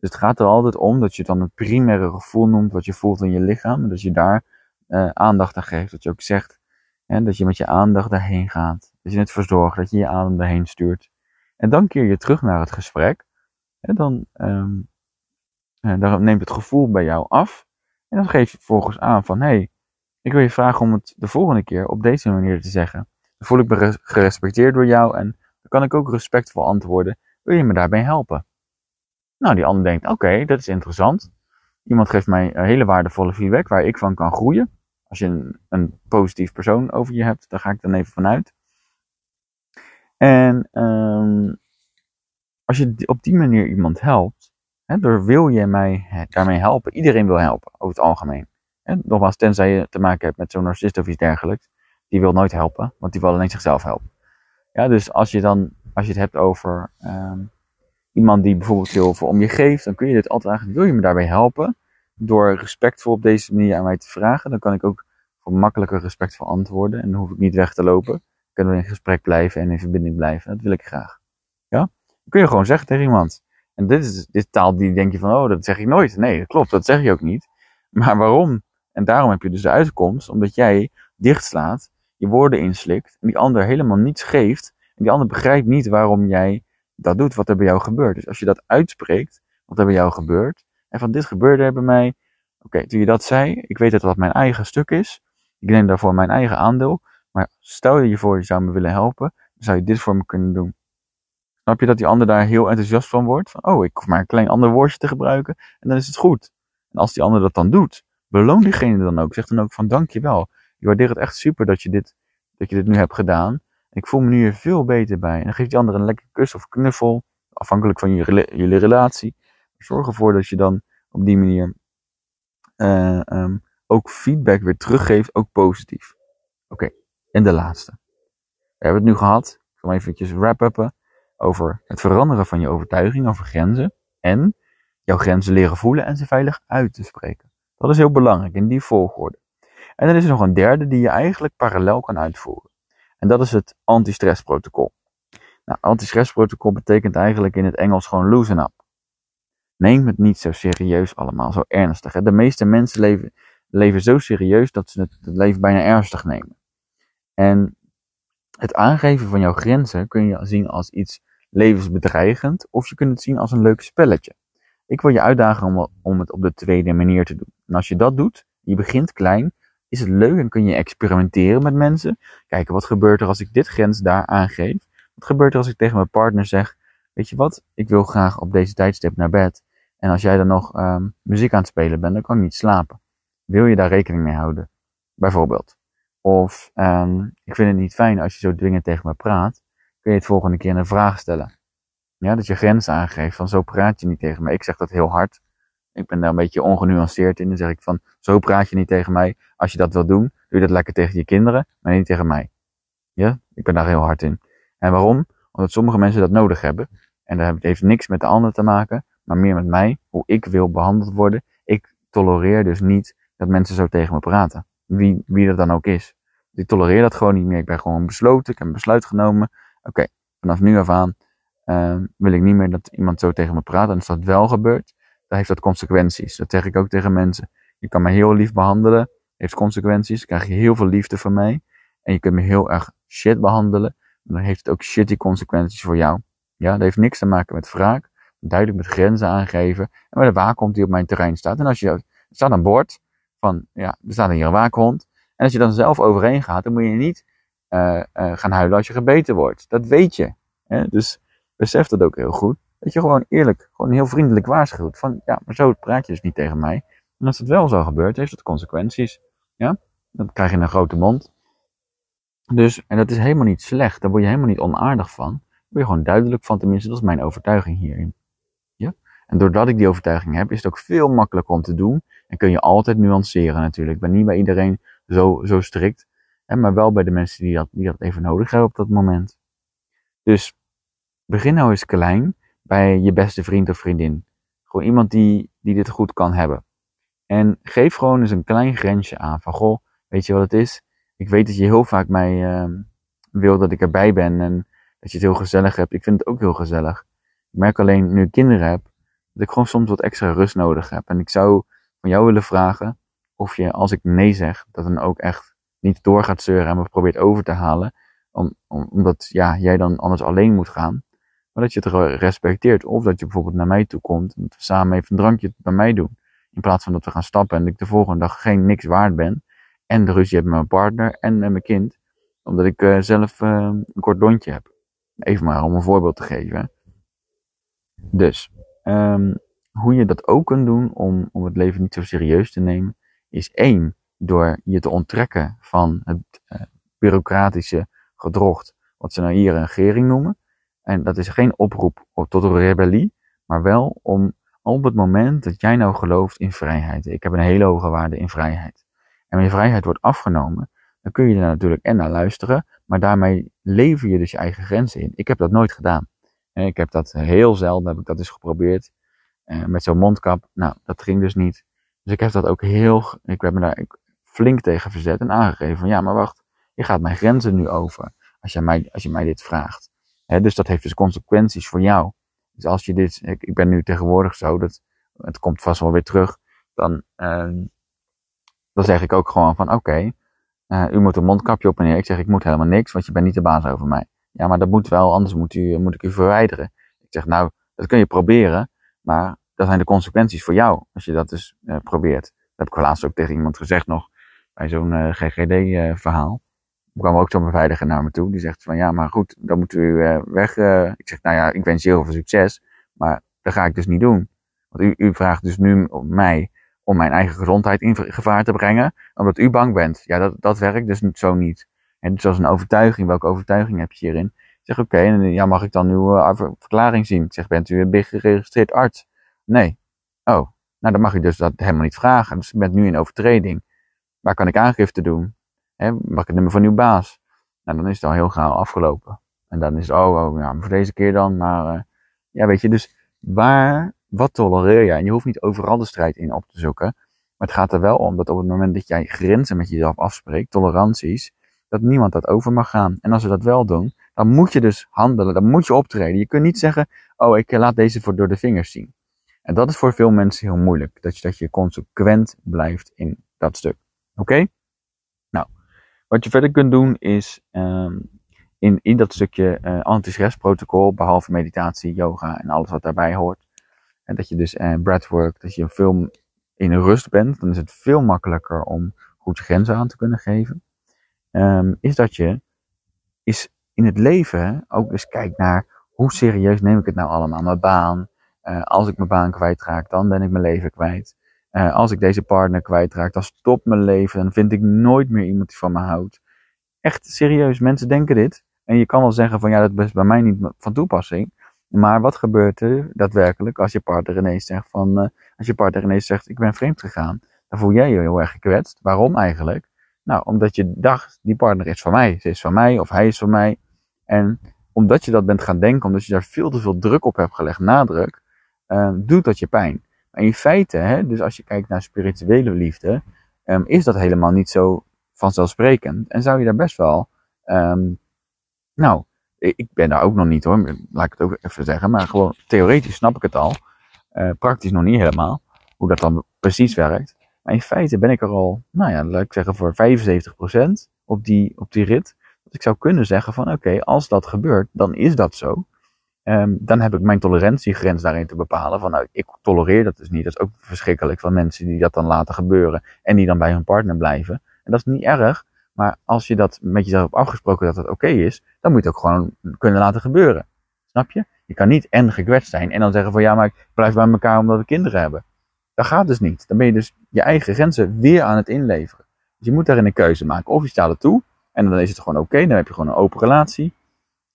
Dus het gaat er altijd om dat je dan het primaire gevoel noemt wat je voelt in je lichaam. En dat je daar uh, aandacht aan geeft. Dat je ook zegt hè, dat je met je aandacht daarheen gaat. Dat je het verzorgt, dat je je adem daarheen stuurt. En dan keer je terug naar het gesprek. En dan, um, dan neemt het gevoel bij jou af. En dan geef je vervolgens aan van, hé, hey, ik wil je vragen om het de volgende keer op deze manier te zeggen. Dan voel ik me gerespecteerd door jou en kan ik ook respectvol antwoorden. Wil je me daarbij helpen? Nou, die ander denkt, oké, dat is interessant. Iemand geeft mij hele waardevolle feedback waar ik van kan groeien. Als je een, een positief persoon over je hebt, daar ga ik dan even vanuit. En um, als je op die manier iemand helpt, hè, door wil je mij daarmee helpen. Iedereen wil helpen, over het algemeen. Hè, nogmaals, tenzij je te maken hebt met zo'n narcist of iets dergelijks. Die wil nooit helpen, want die wil alleen zichzelf helpen. Ja, dus als je dan, als je het hebt over um, iemand die bijvoorbeeld heel veel om je geeft, dan kun je dit altijd eigenlijk, wil je me daarbij helpen? Door respectvol op deze manier aan mij te vragen, dan kan ik ook voor makkelijker respectvol antwoorden en dan hoef ik niet weg te lopen. Kunnen we in gesprek blijven en in verbinding blijven. Dat wil ik graag. Ja? Kun je gewoon zeggen tegen iemand. En dit is, dit taal die denk je van, oh, dat zeg ik nooit. Nee, dat klopt, dat zeg je ook niet. Maar waarom? En daarom heb je dus de uitkomst, omdat jij dichtslaat, je woorden inslikt, en die ander helemaal niets geeft, en die ander begrijpt niet waarom jij dat doet, wat er bij jou gebeurt. Dus als je dat uitspreekt, wat er bij jou gebeurt, en van dit gebeurde er bij mij, oké, toen je dat zei, ik weet dat dat mijn eigen stuk is, ik neem daarvoor mijn eigen aandeel, maar stel je je voor, je zou me willen helpen, dan zou je dit voor me kunnen doen. Snap je dat die ander daar heel enthousiast van wordt? Van, oh, ik hoef maar een klein ander woordje te gebruiken en dan is het goed. En als die ander dat dan doet, beloon diegene dan ook. Zeg dan ook van dankjewel. Ik waardeer het echt super dat je dit, dat je dit nu hebt gedaan. Ik voel me nu hier veel beter bij. En dan geeft die ander een lekker kus of knuffel, afhankelijk van jullie relatie. Zorg ervoor dat je dan op die manier uh, um, ook feedback weer teruggeeft, ook positief. Oké, en de laatste. We hebben het nu gehad, ik zal eventjes wrap-uppen, over het veranderen van je overtuiging over grenzen en jouw grenzen leren voelen en ze veilig uit te spreken. Dat is heel belangrijk in die volgorde. En dan is er nog een derde die je eigenlijk parallel kan uitvoeren. En dat is het anti-stressprotocol. Nou, anti-stressprotocol betekent eigenlijk in het Engels gewoon loosen up. Neem het niet zo serieus allemaal, zo ernstig. Hè? De meeste mensen leven, leven zo serieus dat ze het, het leven bijna ernstig nemen. En het aangeven van jouw grenzen kun je zien als iets levensbedreigend of je kunt het zien als een leuk spelletje. Ik wil je uitdagen om, om het op de tweede manier te doen. En als je dat doet, je begint klein, is het leuk en kun je experimenteren met mensen. Kijken wat gebeurt er als ik dit grens daar aangeef. Wat gebeurt er als ik tegen mijn partner zeg, weet je wat, ik wil graag op deze tijdstip naar bed. En als jij dan nog um, muziek aan het spelen bent, dan kan ik niet slapen. Wil je daar rekening mee houden? Bijvoorbeeld. Of um, ik vind het niet fijn als je zo dwingend tegen me praat. Kun je het volgende keer een vraag stellen. Ja, dat je grenzen aangeeft van zo praat je niet tegen me. Ik zeg dat heel hard. Ik ben daar een beetje ongenuanceerd in. Dan zeg ik van zo praat je niet tegen mij. Als je dat wil doen, doe dat lekker tegen je kinderen, maar niet tegen mij. Ja, ik ben daar heel hard in. En waarom? Omdat sommige mensen dat nodig hebben. En dat heeft niks met de ander te maken, maar meer met mij, hoe ik wil behandeld worden. Ik tolereer dus niet dat mensen zo tegen me praten. Wie, wie dat dan ook is. Ik tolereer dat gewoon niet meer. Ik ben gewoon besloten. Ik heb een besluit genomen. Oké, vanaf nu af aan uh, wil ik niet meer dat iemand zo tegen me praat. En als dat wel gebeurt, dan heeft dat consequenties. Dat zeg ik ook tegen mensen. Je kan me heel lief behandelen. Heeft consequenties. Krijg je heel veel liefde van mij. En je kunt me heel erg shit behandelen. Dan heeft het ook shitty consequenties voor jou. Ja, dat heeft niks te maken met wraak. Duidelijk met grenzen aangeven. En waar de waakhond die op mijn terrein staat. En als je, staat een bord van, ja, er staat hier een waakhond. En als je dan zelf overheen gaat, dan moet je niet uh, uh, gaan huilen als je gebeten wordt. Dat weet je. Hè? Dus besef dat ook heel goed. Dat je gewoon eerlijk, gewoon heel vriendelijk waarschuwt. Van, ja, maar zo praat je dus niet tegen mij. En als het wel zo gebeurt, heeft het consequenties. Ja? Dan krijg je een grote mond. Dus, en dat is helemaal niet slecht. Daar word je helemaal niet onaardig van. Daar word je gewoon duidelijk van. Tenminste, dat is mijn overtuiging hierin. Ja? En doordat ik die overtuiging heb, is het ook veel makkelijker om te doen. En kun je altijd nuanceren natuurlijk. Ik ben niet bij iedereen zo, zo strikt. Hè, maar wel bij de mensen die dat, die dat even nodig hebben op dat moment. Dus begin nou eens klein bij je beste vriend of vriendin. Gewoon iemand die, die dit goed kan hebben. En geef gewoon eens een klein grensje aan van, goh, weet je wat het is? Ik weet dat je heel vaak mij uh, wil dat ik erbij ben en dat je het heel gezellig hebt. Ik vind het ook heel gezellig. Ik merk alleen nu ik kinderen heb, dat ik gewoon soms wat extra rust nodig heb. En ik zou van jou willen vragen of je, als ik nee zeg, dat dan ook echt niet door gaat zeuren en me probeert over te halen. Om, om, omdat ja, jij dan anders alleen moet gaan. Maar dat je het respecteert. Of dat je bijvoorbeeld naar mij toe komt. En we samen even een drankje bij mij doen. In plaats van dat we gaan stappen en ik de volgende dag geen niks waard ben. En de ruzie heb met mijn partner en met mijn kind. Omdat ik uh, zelf uh, een kort heb. Even maar om een voorbeeld te geven. Dus, um, hoe je dat ook kunt doen om, om het leven niet zo serieus te nemen, is één, door je te onttrekken van het uh, bureaucratische gedrocht, wat ze nou hier een regering noemen. En dat is geen oproep tot een rebellie, maar wel om op het moment dat jij nou gelooft in vrijheid. Ik heb een hele hoge waarde in vrijheid. En je vrijheid wordt afgenomen, dan kun je er natuurlijk en naar luisteren, maar daarmee lever je dus je eigen grenzen in. Ik heb dat nooit gedaan. Ik heb dat heel zelden, heb ik dat eens geprobeerd. Uh, met zo'n mondkap. Nou, dat ging dus niet. Dus ik heb dat ook heel, ik heb me daar flink tegen verzet en aangegeven van ja, maar wacht, je gaat mijn grenzen nu over. Als je mij, als je mij dit vraagt. Dus dat heeft dus consequenties voor jou. Dus als je dit, ik, ben nu tegenwoordig zo, dat, het komt vast wel weer terug, dan, uh, dan zeg ik ook gewoon van oké, uh, u moet een mondkapje op en neer. Ik zeg ik moet helemaal niks, want je bent niet de baas over mij. Ja, maar dat moet wel, anders moet, u, moet ik u verwijderen. Ik zeg nou, dat kun je proberen, maar dat zijn de consequenties voor jou als je dat dus uh, probeert. Dat heb ik laatst ook tegen iemand gezegd nog, bij zo'n uh, GGD-verhaal. Kwam ook zo'n beveiliger naar me toe. Die zegt van ja, maar goed, dan moet u uh, weg. ik zeg nou ja, ik wens je heel veel succes. Maar dat ga ik dus niet doen. Want u, u vraagt dus nu om mij om mijn eigen gezondheid in gevaar te brengen. Omdat u bang bent. Ja, dat, dat werkt dus zo niet. En dus als een overtuiging, welke overtuiging heb je hierin? Ik zeg oké, okay, ja, mag ik dan uw uh, verklaring zien? Ik zeg, bent u een geregistreerd arts? Nee. Oh, nou dan mag u dus dat helemaal niet vragen. Dus u bent nu in overtreding. Waar kan ik aangifte doen? Hè, mag het nummer van uw baas? Nou, dan is het al heel gauw afgelopen. En dan is het, oh, oh ja, voor deze keer dan. Maar uh, ja, weet je, dus waar, wat tolereer jij? En je hoeft niet overal de strijd in op te zoeken. Maar het gaat er wel om dat op het moment dat jij grenzen met jezelf afspreekt, toleranties, dat niemand dat over mag gaan. En als we dat wel doen, dan moet je dus handelen, dan moet je optreden. Je kunt niet zeggen, oh, ik laat deze voor door de vingers zien. En dat is voor veel mensen heel moeilijk, dat je, dat je consequent blijft in dat stuk. Oké? Wat je verder kunt doen is um, in, in dat stukje uh, anti-stressprotocol, behalve meditatie, yoga en alles wat daarbij hoort. En dat je dus uh, breathwork, dat je veel in rust bent, dan is het veel makkelijker om goed grenzen aan te kunnen geven. Um, is dat je is in het leven ook eens kijkt naar hoe serieus neem ik het nou allemaal, mijn baan, uh, als ik mijn baan kwijtraak, dan ben ik mijn leven kwijt. Uh, als ik deze partner kwijtraak, dan stopt mijn leven. Dan vind ik nooit meer iemand die van me houdt. Echt serieus, mensen denken dit. En je kan wel zeggen van ja, dat is bij mij niet van toepassing. Maar wat gebeurt er daadwerkelijk als je partner ineens zegt van, uh, als je partner ineens zegt ik ben vreemd gegaan. Dan voel jij je heel erg gekwetst. Waarom eigenlijk? Nou, omdat je dacht, die partner is van mij. Ze is van mij of hij is van mij. En omdat je dat bent gaan denken, omdat je daar veel te veel druk op hebt gelegd, nadruk, uh, doet dat je pijn. Maar in feite, hè, dus als je kijkt naar spirituele liefde, um, is dat helemaal niet zo vanzelfsprekend. En zou je daar best wel, um, nou, ik ben daar ook nog niet hoor, laat ik het ook even zeggen, maar gewoon theoretisch snap ik het al. Uh, praktisch nog niet helemaal, hoe dat dan precies werkt. Maar in feite ben ik er al, nou ja, laat ik zeggen voor 75% op die, op die rit. Dat ik zou kunnen zeggen van oké, als dat gebeurt, dan is dat zo. Um, dan heb ik mijn tolerantiegrens daarin te bepalen. Van nou, ik tolereer dat dus niet. Dat is ook verschrikkelijk van mensen die dat dan laten gebeuren. En die dan bij hun partner blijven. En dat is niet erg. Maar als je dat met jezelf hebt afgesproken dat het oké is, dan moet je het ook gewoon kunnen laten gebeuren. Snap je? Je kan niet en gekwetst zijn en dan zeggen van ja, maar ik blijf bij elkaar omdat we kinderen hebben. Dat gaat dus niet. Dan ben je dus je eigen grenzen weer aan het inleveren. Dus je moet daarin een keuze maken. Of je staat er toe en dan is het gewoon oké, dan heb je gewoon een open relatie.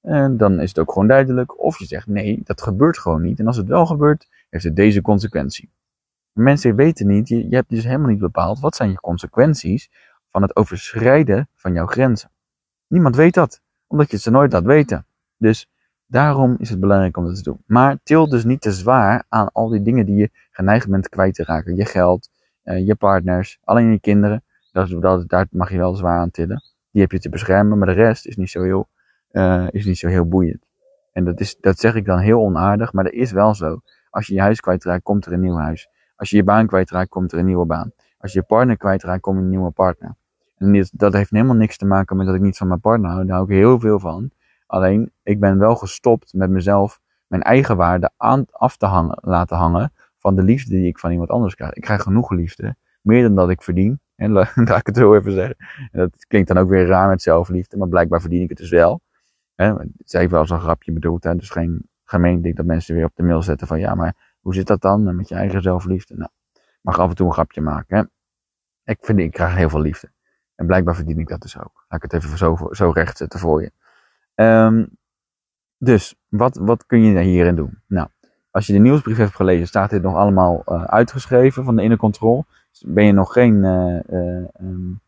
En dan is het ook gewoon duidelijk. Of je zegt nee, dat gebeurt gewoon niet. En als het wel gebeurt, heeft het deze consequentie. Mensen weten niet, je, hebt dus helemaal niet bepaald wat zijn je consequenties van het overschrijden van jouw grenzen. Niemand weet dat, omdat je ze nooit laat weten. Dus daarom is het belangrijk om dat te doen. Maar til dus niet te zwaar aan al die dingen die je geneigd bent kwijt te raken. Je geld, uh, je partners, alleen je kinderen. Dat, daar mag je wel zwaar aan tillen. Die heb je te beschermen, maar de rest is niet zo heel uh, is niet zo heel boeiend. En dat, is, dat zeg ik dan heel onaardig, maar dat is wel zo. Als je je huis kwijtraakt, komt er een nieuw huis. Als je je baan kwijtraakt, komt er een nieuwe baan. Als je je partner kwijtraakt, komt een nieuwe partner. En dat heeft helemaal niks te maken met dat ik niet van mijn partner hou. Daar hou ik heel veel van. Alleen, ik ben wel gestopt met mezelf mijn eigen waarde aan, af te hangen, laten hangen van de liefde die ik van iemand anders krijg. Ik krijg genoeg liefde. Meer dan dat ik verdien. En *laughs* laat ik het zo even zeggen. En dat klinkt dan ook weer raar met zelfliefde, maar blijkbaar verdien ik het dus wel. Hè, zij heeft wel eens een grapje bedoeld, hè, dus geen gemeen ding dat mensen weer op de mail zetten van ja, maar hoe zit dat dan met je eigen zelfliefde? Nou, mag af en toe een grapje maken. Hè? Ik, vind, ik krijg heel veel liefde. En blijkbaar verdien ik dat dus ook. Laat ik het even zo, zo recht zetten voor je. Um, dus, wat, wat kun je hierin doen? Nou, als je de nieuwsbrief hebt gelezen, staat dit nog allemaal uh, uitgeschreven van de inner control. Dus ben je nog geen, uh, uh, um,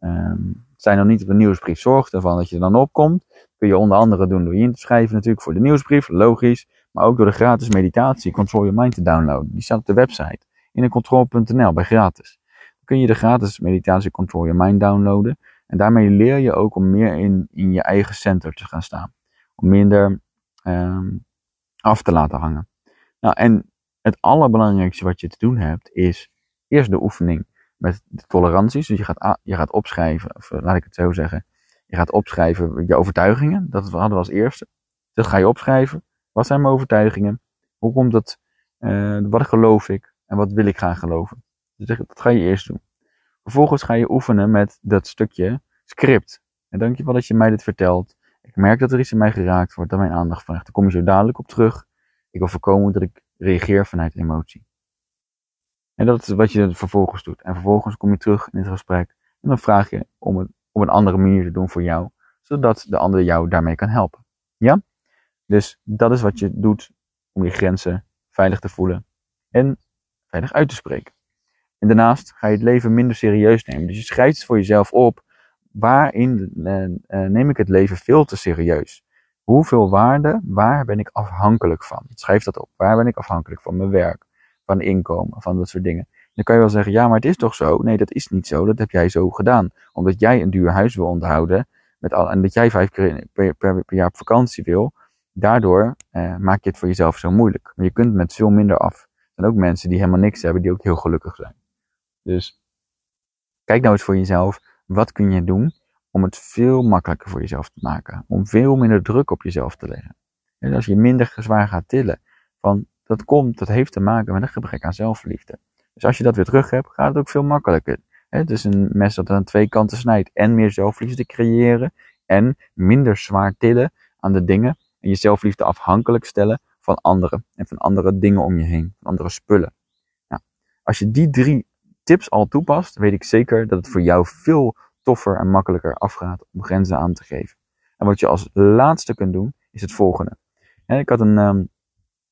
um, zijn nog niet op de nieuwsbrief, zorg ervan dat je er dan opkomt. Kun je onder andere doen door je in te schrijven natuurlijk voor de nieuwsbrief, logisch. Maar ook door de gratis meditatie Control Your Mind te downloaden. Die staat op de website innercontrol.nl bij gratis. Dan kun je de gratis meditatie Control Your Mind downloaden. En daarmee leer je ook om meer in, in je eigen center te gaan staan. Om minder um, af te laten hangen. Nou, en het allerbelangrijkste wat je te doen hebt, is eerst de oefening met de toleranties. Dus je gaat, je gaat opschrijven, of laat ik het zo zeggen. Je gaat opschrijven je overtuigingen. Dat hadden we als eerste. Dat ga je opschrijven. Wat zijn mijn overtuigingen? Hoe komt dat? Uh, wat geloof ik? En wat wil ik gaan geloven? Dus dat ga je eerst doen. Vervolgens ga je oefenen met dat stukje script. En dankjewel dat je mij dit vertelt. Ik merk dat er iets in mij geraakt wordt, dat mijn aandacht vraagt. Daar kom je zo dadelijk op terug. Ik wil voorkomen dat ik reageer vanuit emotie. En dat is wat je vervolgens doet. En vervolgens kom je terug in het gesprek. En dan vraag je om het op een andere manier te doen voor jou. Zodat de ander jou daarmee kan helpen. Ja? Dus dat is wat je doet om je grenzen veilig te voelen. En veilig uit te spreken. En daarnaast ga je het leven minder serieus nemen. Dus je schrijft voor jezelf op. Waarin uh, uh, neem ik het leven veel te serieus? Hoeveel waarde, waar ben ik afhankelijk van? Schrijf dat op. Waar ben ik afhankelijk van? Mijn werk, van inkomen, van dat soort dingen. Dan kan je wel zeggen, ja, maar het is toch zo? Nee, dat is niet zo. Dat heb jij zo gedaan. Omdat jij een duur huis wil onderhouden. Met al, en dat jij vijf keer per, per, per jaar op vakantie wil. Daardoor uh, maak je het voor jezelf zo moeilijk. Maar je kunt met veel minder af zijn ook mensen die helemaal niks hebben, die ook heel gelukkig zijn. Dus kijk nou eens voor jezelf, wat kun je doen om het veel makkelijker voor jezelf te maken? Om veel minder druk op jezelf te leggen. En als je minder zwaar gaat tillen, van dat komt, dat heeft te maken met een gebrek aan zelfliefde. Dus als je dat weer terug hebt, gaat het ook veel makkelijker. Het is een mes dat aan twee kanten snijdt. En meer zelfliefde creëren. En minder zwaar tillen aan de dingen. En je zelfliefde afhankelijk stellen van anderen en van andere dingen om je heen, van andere spullen. Nou, als je die drie tips al toepast, weet ik zeker dat het voor jou veel toffer en makkelijker afgaat om grenzen aan te geven. En wat je als laatste kunt doen, is het volgende. ik had een, um,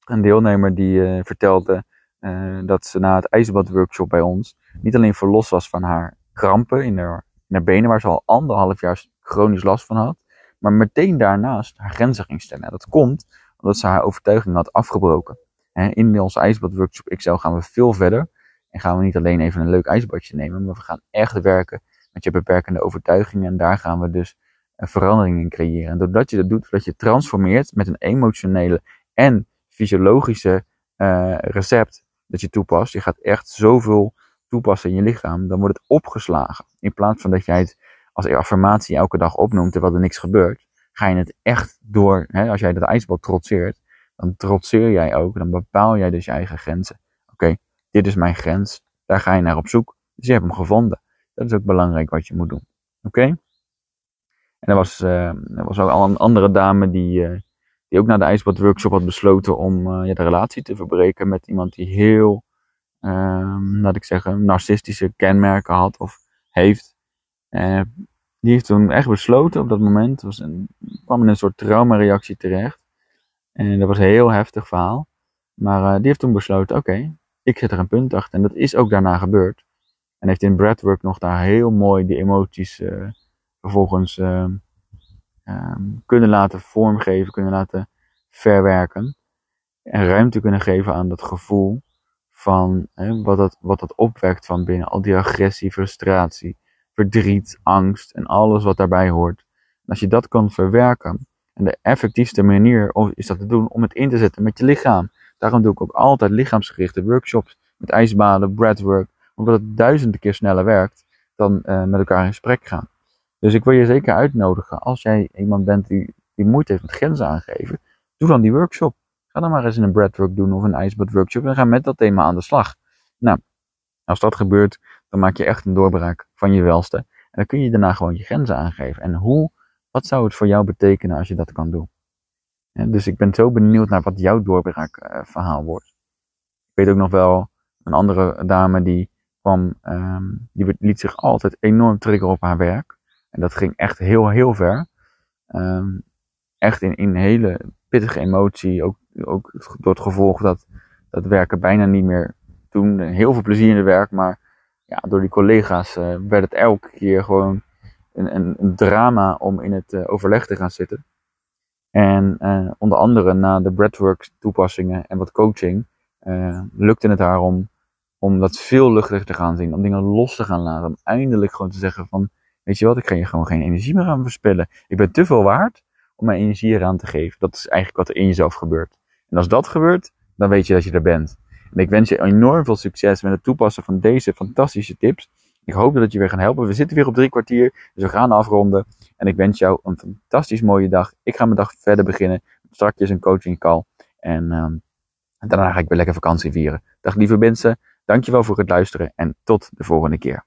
een deelnemer die uh, vertelde uh, dat ze na het ijsbadworkshop bij ons niet alleen verlost was van haar krampen in haar, in haar benen, waar ze al anderhalf jaar chronisch last van had, maar meteen daarnaast haar grenzen ging stellen. En dat komt omdat ze haar overtuiging had afgebroken. in onze ijsbadworkshop XL gaan we veel verder. En gaan we niet alleen even een leuk ijsbadje nemen, maar we gaan echt werken met je beperkende overtuigingen. En daar gaan we dus een verandering in creëren. En doordat je dat doet, dat je transformeert met een emotionele en fysiologische uh, recept dat je toepast. Je gaat echt zoveel toepassen in je lichaam, dan wordt het opgeslagen. In plaats van dat jij het als affirmatie elke dag opnoemt terwijl er niks gebeurt ga je het echt door, hè, als jij dat ijsbad trotseert, dan trotseer jij ook, dan bepaal jij dus je eigen grenzen. Oké, dit is mijn grens, daar ga je naar op zoek. Dus je hebt hem gevonden. Dat is ook belangrijk wat je moet doen. Oké? En er was, uh, er was ook al een andere dame die, uh, die ook na de ijsbadworkshop had besloten om uh, ja, de relatie te verbreken met iemand die heel, ehm, laat ik zeggen, narcistische kenmerken had of heeft die heeft toen echt besloten op dat moment. Was een, kwam in een soort traumareactie terecht. En dat was een heel heftig verhaal. Maar uh, die heeft toen besloten: oké, ik zet er een punt achter. En dat is ook daarna gebeurd. En heeft in breathwork nog daar heel mooi die emoties uh, vervolgens uh, um, kunnen laten vormgeven, kunnen laten verwerken. En ruimte kunnen geven aan dat gevoel van wat, dat, wat dat opwekt van binnen. Al die agressie, frustratie verdriet, angst en alles wat daarbij hoort. En als je dat kan verwerken, en de effectiefste manier is dat te doen om het in te zetten met je lichaam. Daarom doe ik ook altijd lichaamsgerichte workshops met ijsbaden, breathwork, omdat het duizenden keer sneller werkt dan uh, met elkaar in gesprek gaan. Dus ik wil je zeker uitnodigen, als jij iemand bent die, die moeite heeft met grenzen aangeven, doe dan die workshop. Ga dan maar eens een breathwork doen of een ijsbad workshop en ga met dat thema aan de slag. Nou, als dat gebeurt, dan maak je echt een doorbraak van je welste. En dan kun je daarna gewoon je grenzen aangeven. En hoe, wat zou het voor jou betekenen als je dat kan doen? dus ik ben zo benieuwd naar wat jouw doorbraakverhaal wordt. Ik weet ook nog wel, een andere dame die kwam, ehm, die liet zich altijd enorm triggeren op haar werk. En dat ging echt heel, heel ver. Ehm, echt in, in hele pittige emotie. Ook, ook door het gevolg dat, dat werken bijna niet meer doen. Heel veel plezier in het werk, maar ja, door die collega's uh, werd het elke keer gewoon een, een, drama om in het uh, overleg te gaan zitten. En uh, onder andere na de breathwork toepassingen en wat coaching lukte het haar om, om dat veel luchtiger te gaan zien. Om dingen los te gaan laten. Om eindelijk gewoon te zeggen van, weet je wat, ik ga je gewoon geen energie meer aan verspillen. Ik ben te veel waard om mijn energie eraan te geven. Dat is eigenlijk wat er in jezelf gebeurt. En als dat gebeurt, dan weet je dat je er bent. En ik wens je enorm veel succes met het toepassen van deze fantastische tips. Ik hoop dat het je weer gaan helpen. We zitten weer op drie kwartier, dus we gaan afronden. En ik wens jou een fantastisch mooie dag. Ik ga mijn dag verder beginnen. Straks een coaching call. En um, daarna ga ik weer lekker vakantie vieren. Dag lieve mensen, dankjewel voor het luisteren en tot de volgende keer.